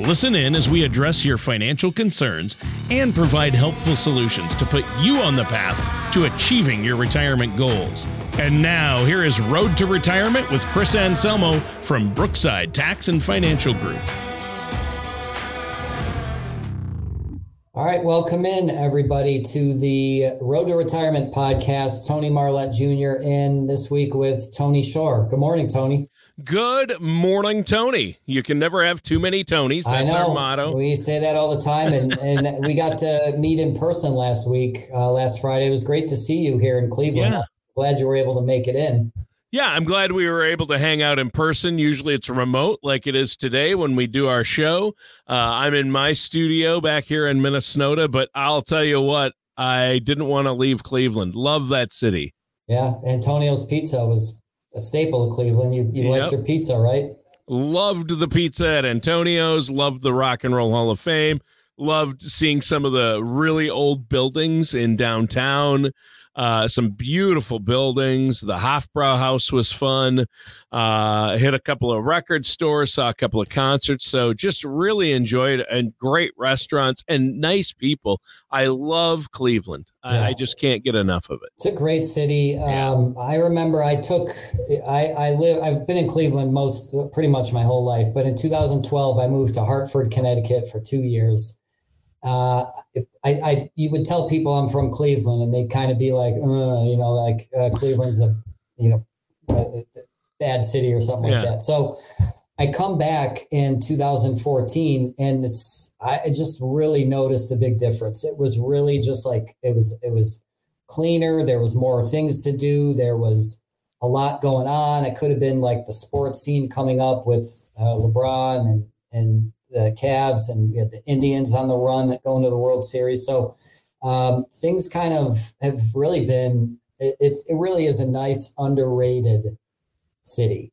Listen in as we address your financial concerns and provide helpful solutions to put you on the path to achieving your retirement goals. And now, here is Road to Retirement with Chris Anselmo from Brookside Tax and Financial Group. All right, welcome in everybody to the Road to Retirement podcast. Tony Marlette Jr. in this week with Tony Shore. Good morning, Tony. Good morning, Tony. You can never have too many Tonys. That's our motto. We say that all the time, and, and we got to meet in person last week, uh, last Friday. It was great to see you here in Cleveland. Yeah. Glad you were able to make it in. Yeah, I'm glad we were able to hang out in person. Usually it's remote, like it is today when we do our show. Uh, I'm in my studio back here in Minnesota, but I'll tell you what, I didn't want to leave Cleveland. Love that city. Yeah, Antonio's Pizza was a staple of Cleveland. You you yep. liked your pizza, right? Loved the pizza at Antonio's. Loved the Rock and Roll Hall of Fame. Loved seeing some of the really old buildings in downtown. Uh, some beautiful buildings. The Hofbrauhaus was fun. Uh, hit a couple of record stores, saw a couple of concerts. So just really enjoyed and great restaurants and nice people. I love Cleveland. Yeah. I, I, just can't get enough of it. It's a great city. Um, I remember I took I I live I've been in Cleveland most pretty much my whole life, but in 2012 I moved to Hartford, Connecticut for two years uh, I, I, you would tell people I'm from Cleveland, and they'd kind of be like, uh, you know, like uh, Cleveland's a, you know, a, a bad city or something yeah. like that. So I come back in 2014, and this, I just really noticed a big difference. It was really just like it was, it was cleaner. There was more things to do. There was a lot going on. It could have been like the sports scene coming up with uh, LeBron and and the Cavs and we had the Indians on the run that going to the World Series. So um, things kind of have really been. It, it's it really is a nice underrated city.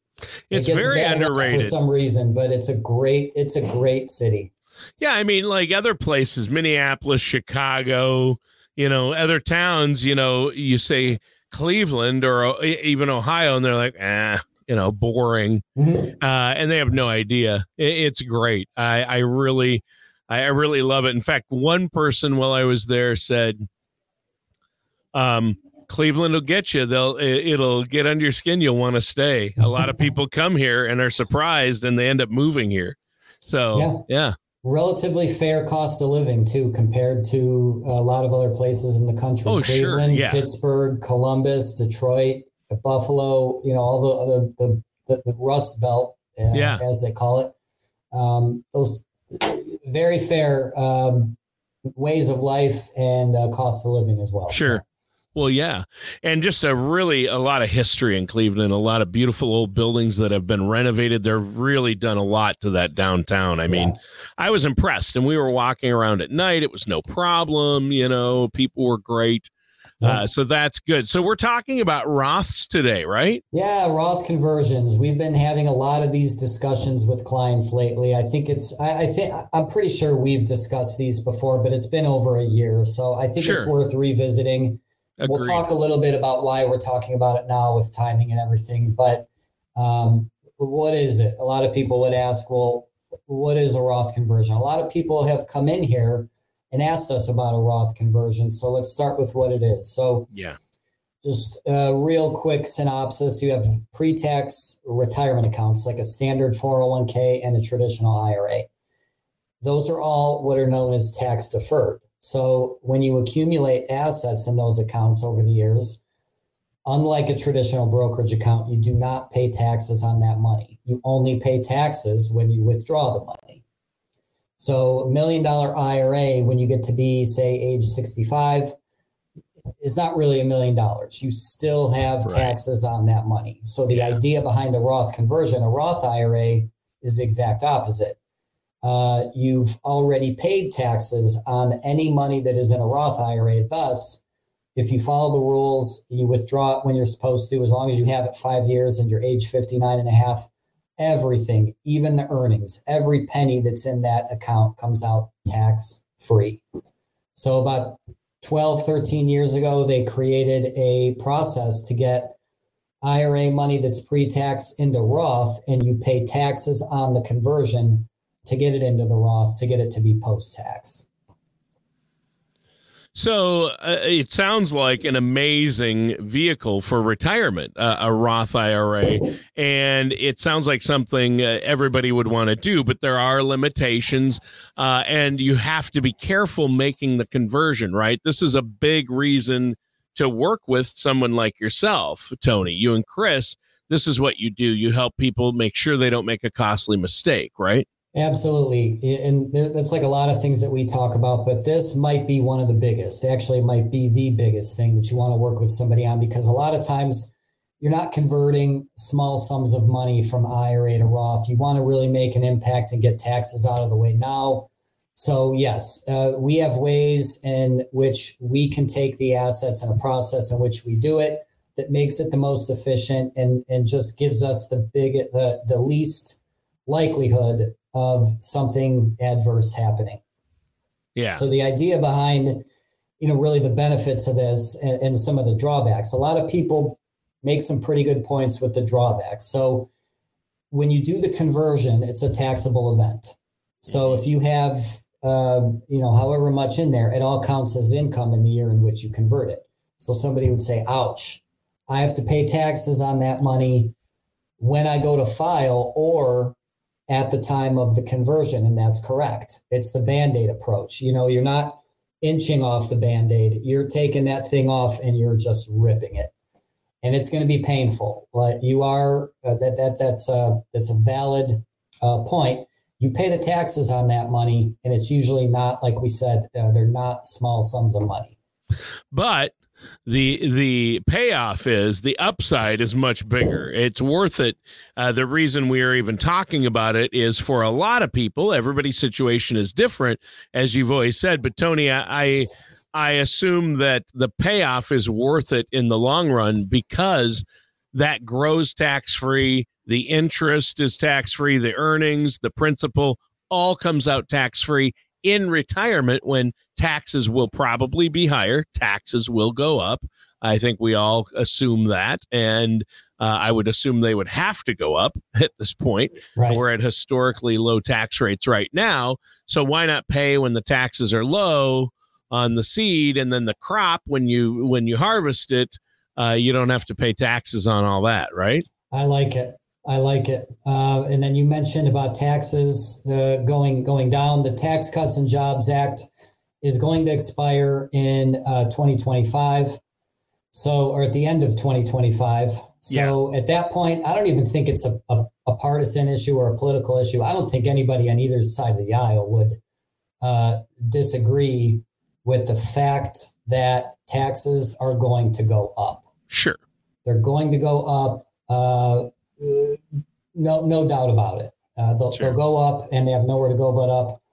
It's it very underrated for some reason, but it's a great it's a great city. Yeah, I mean, like other places, Minneapolis, Chicago, you know, other towns. You know, you say Cleveland or uh, even Ohio, and they're like, ah, you know, boring, mm-hmm. uh, and they have no idea. It, it's great. I, I really, I really love it. In fact, one person while I was there said, um, Cleveland will get you. They'll it, will get under your skin. You'll want to stay. A lot of people come here and are surprised, and they end up moving here. So yeah. yeah. Relatively fair cost of living too, compared to a lot of other places in the country. Oh, Cleveland, sure. yeah. Pittsburgh, Columbus, Detroit. Buffalo, you know, all the the, the, the Rust Belt, uh, yeah. as they call it. Um, those very fair um, ways of life and uh, cost of living as well. Sure. So. Well, yeah. And just a really a lot of history in Cleveland, a lot of beautiful old buildings that have been renovated. They've really done a lot to that downtown. I mean, yeah. I was impressed and we were walking around at night. It was no problem, you know, people were great. Uh, so that's good. So we're talking about Roths today, right? Yeah, Roth conversions. We've been having a lot of these discussions with clients lately. I think it's, I, I think, I'm pretty sure we've discussed these before, but it's been over a year. So I think sure. it's worth revisiting. Agreed. We'll talk a little bit about why we're talking about it now with timing and everything. But um, what is it? A lot of people would ask, well, what is a Roth conversion? A lot of people have come in here and asked us about a Roth conversion. So let's start with what it is. So, yeah, just a real quick synopsis you have pre tax retirement accounts like a standard 401k and a traditional IRA. Those are all what are known as tax deferred. So, when you accumulate assets in those accounts over the years, unlike a traditional brokerage account, you do not pay taxes on that money. You only pay taxes when you withdraw the money. So a million dollar IRA, when you get to be, say, age 65, is not really a million dollars. You still have right. taxes on that money. So the yeah. idea behind a Roth conversion, a Roth IRA, is the exact opposite. uh, you've already paid taxes on any money that is in a Roth IRA. Thus, if you follow the rules, you withdraw it when you're supposed to, as long as you have it five years and you're age 59 and a half, everything, even the earnings, every penny that's in that account comes out tax free. So, about 12, 13 years ago, they created a process to get IRA money that's pre tax into Roth, and you pay taxes on the conversion to get it into the Roth to get it to be post tax. So uh, it sounds like an amazing vehicle for retirement, uh, a Roth IRA, and it sounds like something uh, everybody would want to do. But there are limitations, uh, and you have to be careful making the conversion. Right, this is a big reason to work with someone like yourself, Tony. You and Chris, this is what you do. You help people make sure they don't make a costly mistake. Right. Absolutely. And that's like a lot of things that we talk about, but this might be one of the biggest. Actually, might be the biggest thing that you want to work with somebody on because a lot of times you're not converting small sums of money from IRA to Roth. You want to really make an impact and get taxes out of the way now. So, yes, uh, we have ways in which we can take the assets and a process in which we do it that makes it the most efficient and, and just gives us the big, the, the least likelihood of something adverse happening. Yeah. So the idea behind, you know, really the benefits of this and, and some of the drawbacks. A lot of people make some pretty good points with the drawbacks. So when you do the conversion, it's a taxable event. So mm-hmm. if you have, uh, you know, however much in there, it all counts as income in the year in which you convert it. So somebody would say, ouch, I have to pay taxes on that money when I go to file or at the time of the conversion. And that's correct. It's the band aid approach. You know, you're not inching off the band aid, you're taking that thing off and you're just ripping it. And it's going to be painful. But you are uh, that that that's a that's a valid uh, point. You pay the taxes on that money, and it's usually not like we said. Uh, they're not small sums of money. But the the payoff is the upside is much bigger. It's worth it. Uh, the reason we are even talking about it is for a lot of people. Everybody's situation is different, as you've always said. But Tony, I, I assume that the payoff is worth it in the long run because that grows tax free. The interest is tax free. The earnings, the principal, all comes out tax free in retirement when taxes will probably be higher, taxes will go up. I think we all assume that. And uh, I would assume they would have to go up at this point. Right. We're at historically low tax rates right now. So why not pay when the taxes are low on the seed and then the crop when you when you harvest it, uh, you don't have to pay taxes on all that, right? I like it. I like it. Uh, and then you mentioned about taxes uh, going going down. The Tax Cuts and Jobs Act is going to expire in uh, 2025. So, or at the end of 2025. So yeah. at that point, I don't even think it's a, a, a, partisan issue or a political issue. I don't think anybody on either side of the aisle would uh, disagree with the fact that taxes are going to go up. Sure. They're going to go up. No, no doubt about it. Uh, they'll, sure. they'll go up and they have nowhere to go but up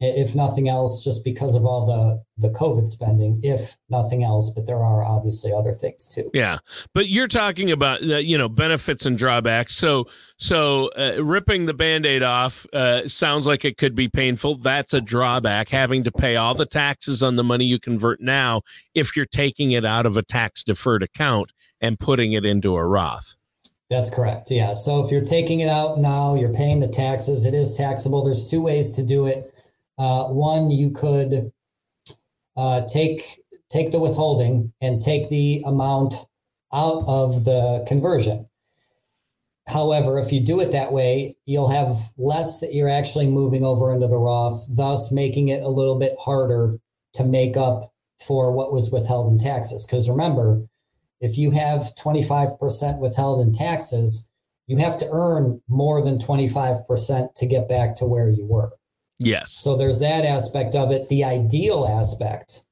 if nothing else, just because of all the the COVID spending, if nothing else. But there are obviously other things too. Yeah, but you're talking about uh, you know benefits and drawbacks. So so uh, ripping the band-aid off uh, sounds like it could be painful. That's a drawback. Having to pay all the taxes on the money you convert now if you're taking it out of a tax deferred account and putting it into a Roth. That's correct. Yeah. So if you're taking it out now, you're paying the taxes. It is taxable. There's two ways to do it. Uh, one, you could uh, take take the withholding and take the amount out of the conversion. However, if you do it that way, you'll have less that you're actually moving over into the Roth, thus making it a little bit harder to make up for what was withheld in taxes. Because remember, if you have 25% withheld in taxes, you have to earn more than 25% to get back to where you were. Yes. So there's that aspect of it. The ideal aspect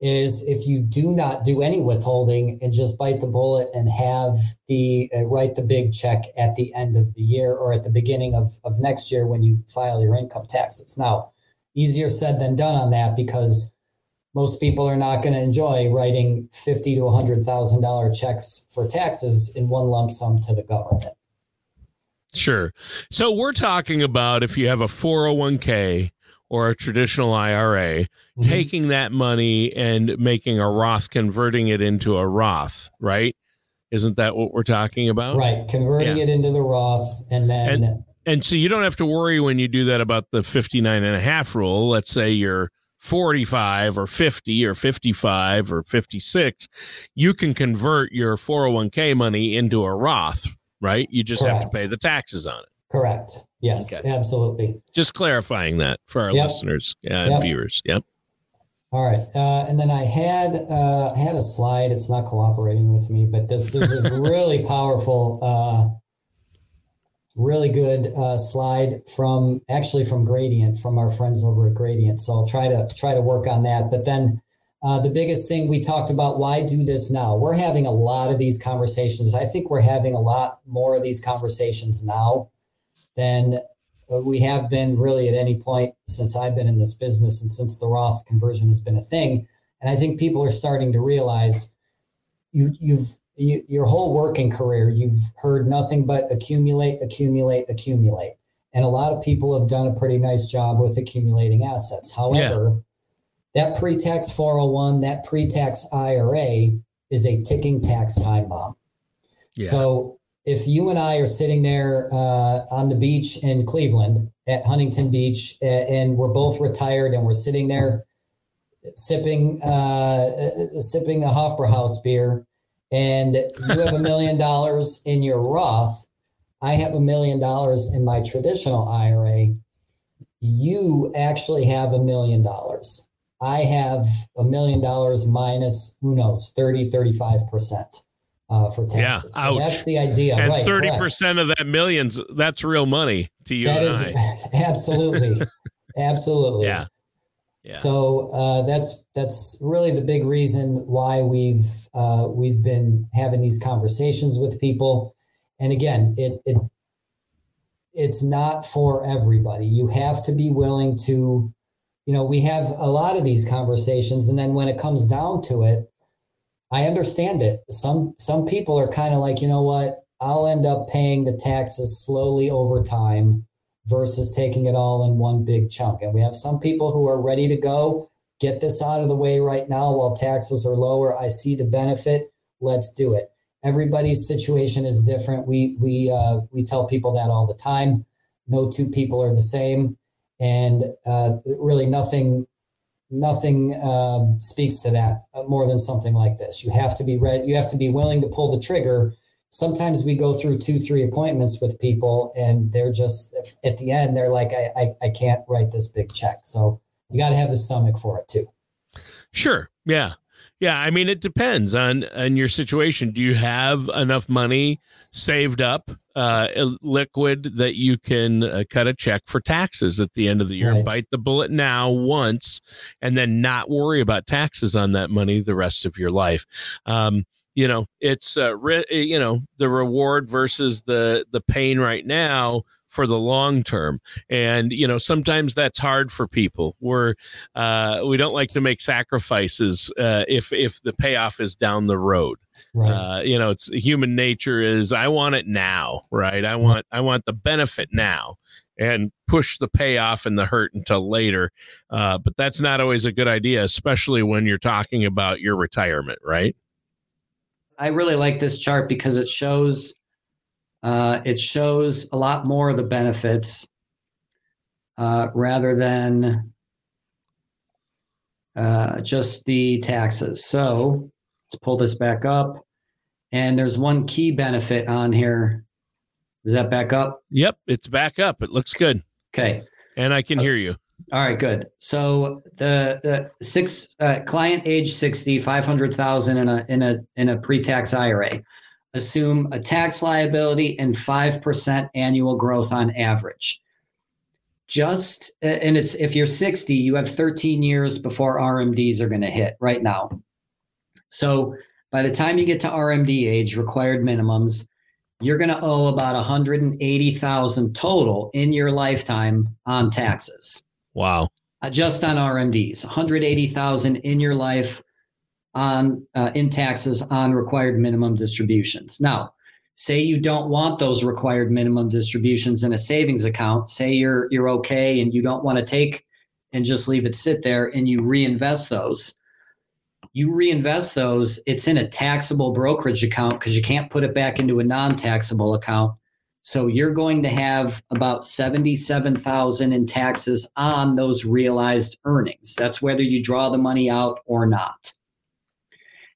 is if you do not do any withholding and just bite the bullet and have the uh, write the big check at the end of the year or at the beginning of, of next year when you file your income taxes. Now, easier said than done on that because most people are not going to enjoy writing fifty to hundred thousand dollar checks for taxes in one lump sum to the government. Sure. So we're talking about if you have a 401k or a traditional IRA, mm-hmm. taking that money and making a Roth, converting it into a Roth, right? Isn't that what we're talking about? Right. Converting yeah. it into the Roth and then. And, and so you don't have to worry when you do that about the 59 and a half rule. Let's say you're 45 or 50 or 55 or 56. You can convert your 401k money into a Roth, right? You just Correct. have to pay the taxes on it. Correct. Yes, okay. absolutely. Just clarifying that for our yep. listeners and yep. viewers. Yep. All right, uh, and then I had uh, had a slide. It's not cooperating with me, but this there's a really powerful, uh, really good uh, slide from actually from Gradient from our friends over at Gradient. So I'll try to try to work on that. But then uh, the biggest thing we talked about: why do this now? We're having a lot of these conversations. I think we're having a lot more of these conversations now than we have been really at any point since I've been in this business and since the Roth conversion has been a thing. And I think people are starting to realize you, you've you, your whole working career, you've heard nothing but accumulate, accumulate, accumulate. And a lot of people have done a pretty nice job with accumulating assets. However, yeah. that pre tax 401, that pre tax IRA is a ticking tax time bomb. Yeah. So if you and I are sitting there uh, on the beach in Cleveland at Huntington Beach, and we're both retired, and we're sitting there sipping uh, uh, sipping a Hofbrauhaus beer, and you have a million dollars in your Roth, I have a million dollars in my traditional IRA. You actually have a million dollars. I have a million dollars minus, who knows, 30, 35% uh, for taxes. Yeah, so that's the idea. And right, thirty percent of that millions, that's real money to you. That is absolutely, absolutely. Yeah. So uh, that's that's really the big reason why we've uh, we've been having these conversations with people, and again, it it it's not for everybody. You have to be willing to, you know, we have a lot of these conversations, and then when it comes down to it, I understand it. Some some people are kind of like, you know what? I'll end up paying the taxes slowly over time versus taking it all in one big chunk. And we have some people who are ready to go, get this out of the way right now while taxes are lower. I see the benefit. Let's do it. Everybody's situation is different. We we uh, we tell people that all the time. No two people are the same, and uh, really nothing nothing um, speaks to that uh, more than something like this. You have to be ready. You have to be willing to pull the trigger. Sometimes we go through two, three appointments with people, and they're just at the end. They're like, I, I, I can't write this big check. So you got to have the stomach for it too. Sure. Yeah. Yeah, I mean it depends on on your situation. Do you have enough money saved up, uh, liquid that you can uh, cut a check for taxes at the end of the year? Right. Bite the bullet now once, and then not worry about taxes on that money the rest of your life. Um, you know, it's uh, re- you know the reward versus the the pain right now for the long term. And you know, sometimes that's hard for people. We're uh, we don't like to make sacrifices uh, if if the payoff is down the road. Right. Uh, you know, it's human nature is I want it now, right? I want I want the benefit now and push the payoff and the hurt until later. Uh, but that's not always a good idea, especially when you're talking about your retirement, right? I really like this chart because it shows uh, it shows a lot more of the benefits uh, rather than uh, just the taxes. So let's pull this back up. And there's one key benefit on here. Is that back up? Yep, it's back up. It looks good. Okay. And I can hear you. All right, good. So the the six uh, client age 60, 500,000 in a in a in a pre-tax IRA assume a tax liability and 5% annual growth on average. just and it's if you're 60 you have 13 years before rmds are going to hit right now so by the time you get to rmd age required minimums you're going to owe about 180000 total in your lifetime on taxes wow. Uh, just on rmds 180000 in your life on uh, in taxes on required minimum distributions. Now say you don't want those required minimum distributions in a savings account say you're you're okay and you don't want to take and just leave it sit there and you reinvest those. You reinvest those it's in a taxable brokerage account because you can't put it back into a non-taxable account so you're going to have about 77,000 in taxes on those realized earnings that's whether you draw the money out or not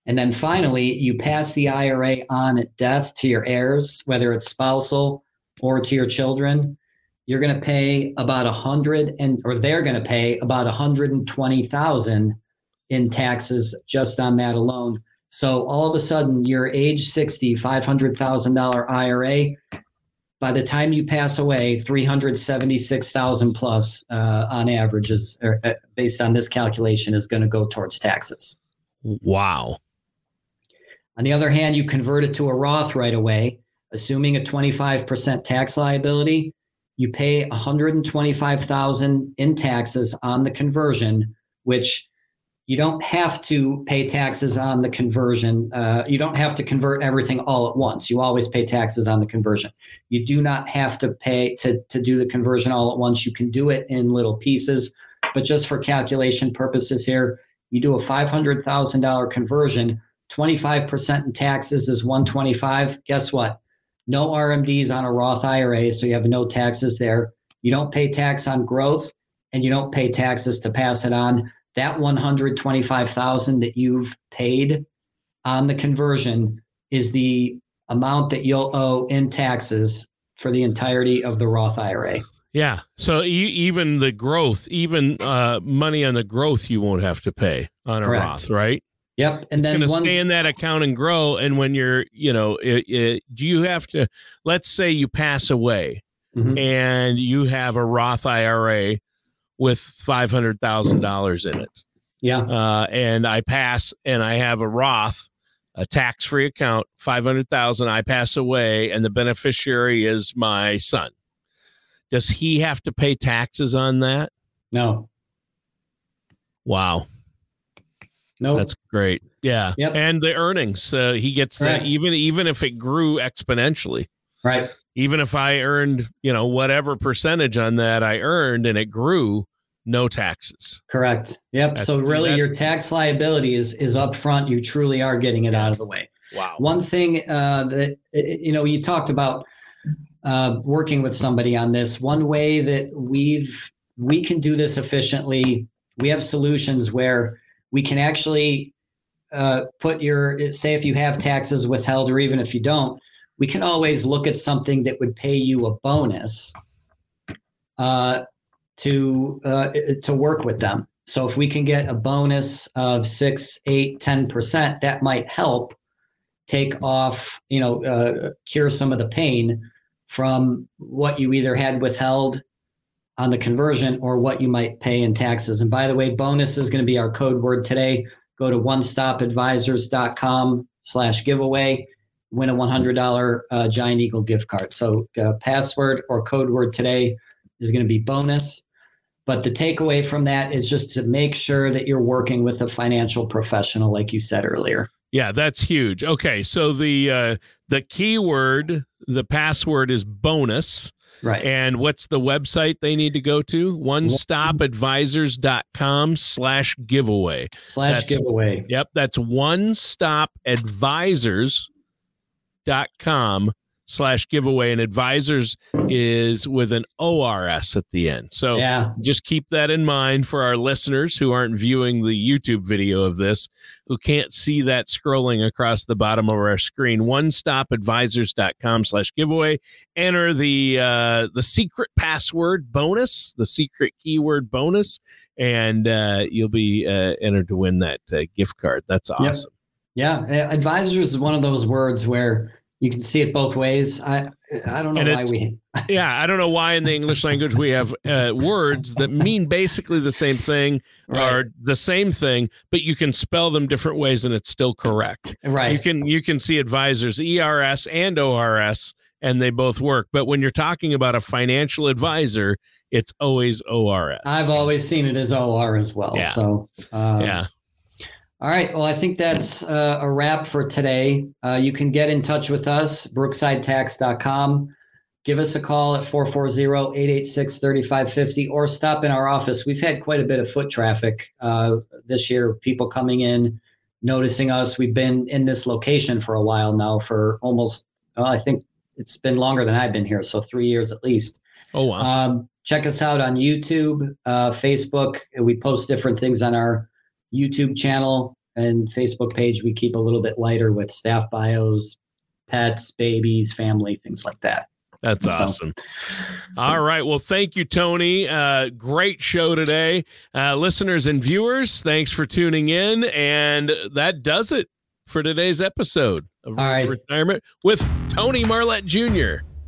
and then finally, you pass the IRA on at death to your heirs, whether it's spousal or to your children. You're going to pay about a hundred and, or they're going to pay about 120,000 in taxes just on that alone. So all of a sudden, your age 60, $500,000 IRA, by the time you pass away, 376,000 plus uh, on average is, er, uh, based on this calculation, is going to go towards taxes. Wow. On the other hand, you convert it to a Roth right away, assuming a 25% tax liability, you pay 125,000 in taxes on the conversion, which you don't have to pay taxes on the conversion. Uh, you don't have to convert everything all at once. You always pay taxes on the conversion. You do not have to pay to, to do the conversion all at once. You can do it in little pieces, but just for calculation purposes here, you do a $500,000 conversion 25% in taxes is 125. Guess what? No RMDs on a Roth IRA, so you have no taxes there. You don't pay tax on growth and you don't pay taxes to pass it on. That 125,000 that you've paid on the conversion is the amount that you'll owe in taxes for the entirety of the Roth IRA. Yeah. So even the growth, even uh, money on the growth, you won't have to pay on a Correct. Roth, right? Yep, and it's then going to stay in that account and grow. And when you're, you know, it, it, do you have to? Let's say you pass away, mm-hmm. and you have a Roth IRA with five hundred thousand dollars in it. Yeah, uh, and I pass, and I have a Roth, a tax-free account, five hundred thousand. I pass away, and the beneficiary is my son. Does he have to pay taxes on that? No. Wow. No, that's great. Yeah, yep. and the earnings. Uh, he gets Correct. that even even if it grew exponentially. Right. Even if I earned, you know, whatever percentage on that I earned and it grew, no taxes. Correct. Yep. That's, so really, your tax liability is is up front. You truly are getting it out of the way. Wow. One thing uh, that you know, you talked about uh, working with somebody on this. One way that we've we can do this efficiently. We have solutions where we can actually uh, put your say if you have taxes withheld or even if you don't we can always look at something that would pay you a bonus uh, to uh, to work with them so if we can get a bonus of six eight ten percent that might help take off you know uh, cure some of the pain from what you either had withheld on the conversion or what you might pay in taxes. And by the way, bonus is going to be our code word today. Go to onestopadvisors.com slash giveaway, win a $100 uh, Giant Eagle gift card. So uh, password or code word today is going to be bonus. But the takeaway from that is just to make sure that you're working with a financial professional, like you said earlier. Yeah, that's huge. Okay, so the uh, the keyword, the password is bonus. Right. And what's the website they need to go to? One stopadvisors.com slash giveaway. Slash giveaway. Yep. That's one stopadvisors.com slash giveaway and advisors is with an ors at the end. So yeah. just keep that in mind for our listeners who aren't viewing the youtube video of this who can't see that scrolling across the bottom of our screen. One stop advisors.com slash giveaway. Enter the uh the secret password bonus the secret keyword bonus and uh you'll be uh entered to win that uh, gift card. That's awesome. yep. Yeah advisors is one of those words where you can see it both ways. I I don't know why we. yeah, I don't know why in the English language we have uh, words that mean basically the same thing right. or the same thing, but you can spell them different ways and it's still correct. Right. You can you can see advisors ERS and ORS and they both work, but when you're talking about a financial advisor, it's always ORS. I've always seen it as OR as well. Yeah. So um, yeah. All right. Well, I think that's uh, a wrap for today. Uh, you can get in touch with us, brooksidetax.com. Give us a call at 440 886 3550 or stop in our office. We've had quite a bit of foot traffic uh, this year, people coming in, noticing us. We've been in this location for a while now, for almost, well, I think it's been longer than I've been here. So three years at least. Oh, wow. Um, check us out on YouTube, uh, Facebook. We post different things on our YouTube channel and Facebook page, we keep a little bit lighter with staff bios, pets, babies, family, things like that. That's so, awesome. All right. Well, thank you, Tony. Uh, great show today. Uh, listeners and viewers, thanks for tuning in. And that does it for today's episode of right. Retirement with Tony Marlette Jr.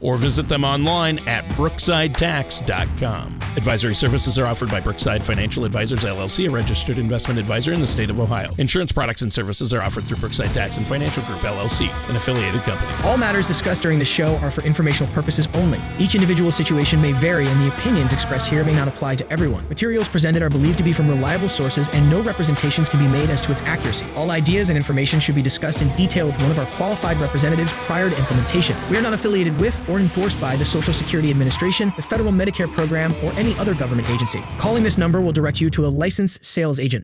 or visit them online at brooksidetax.com. Advisory services are offered by Brookside Financial Advisors LLC, a registered investment advisor in the state of Ohio. Insurance products and services are offered through Brookside Tax and Financial Group LLC, an affiliated company. All matters discussed during the show are for informational purposes only. Each individual situation may vary, and the opinions expressed here may not apply to everyone. Materials presented are believed to be from reliable sources, and no representations can be made as to its accuracy. All ideas and information should be discussed in detail with one of our qualified representatives prior to implementation. We are not affiliated with or enforced by the Social Security Administration, the Federal Medicare Program, or any other government agency. Calling this number will direct you to a licensed sales agent.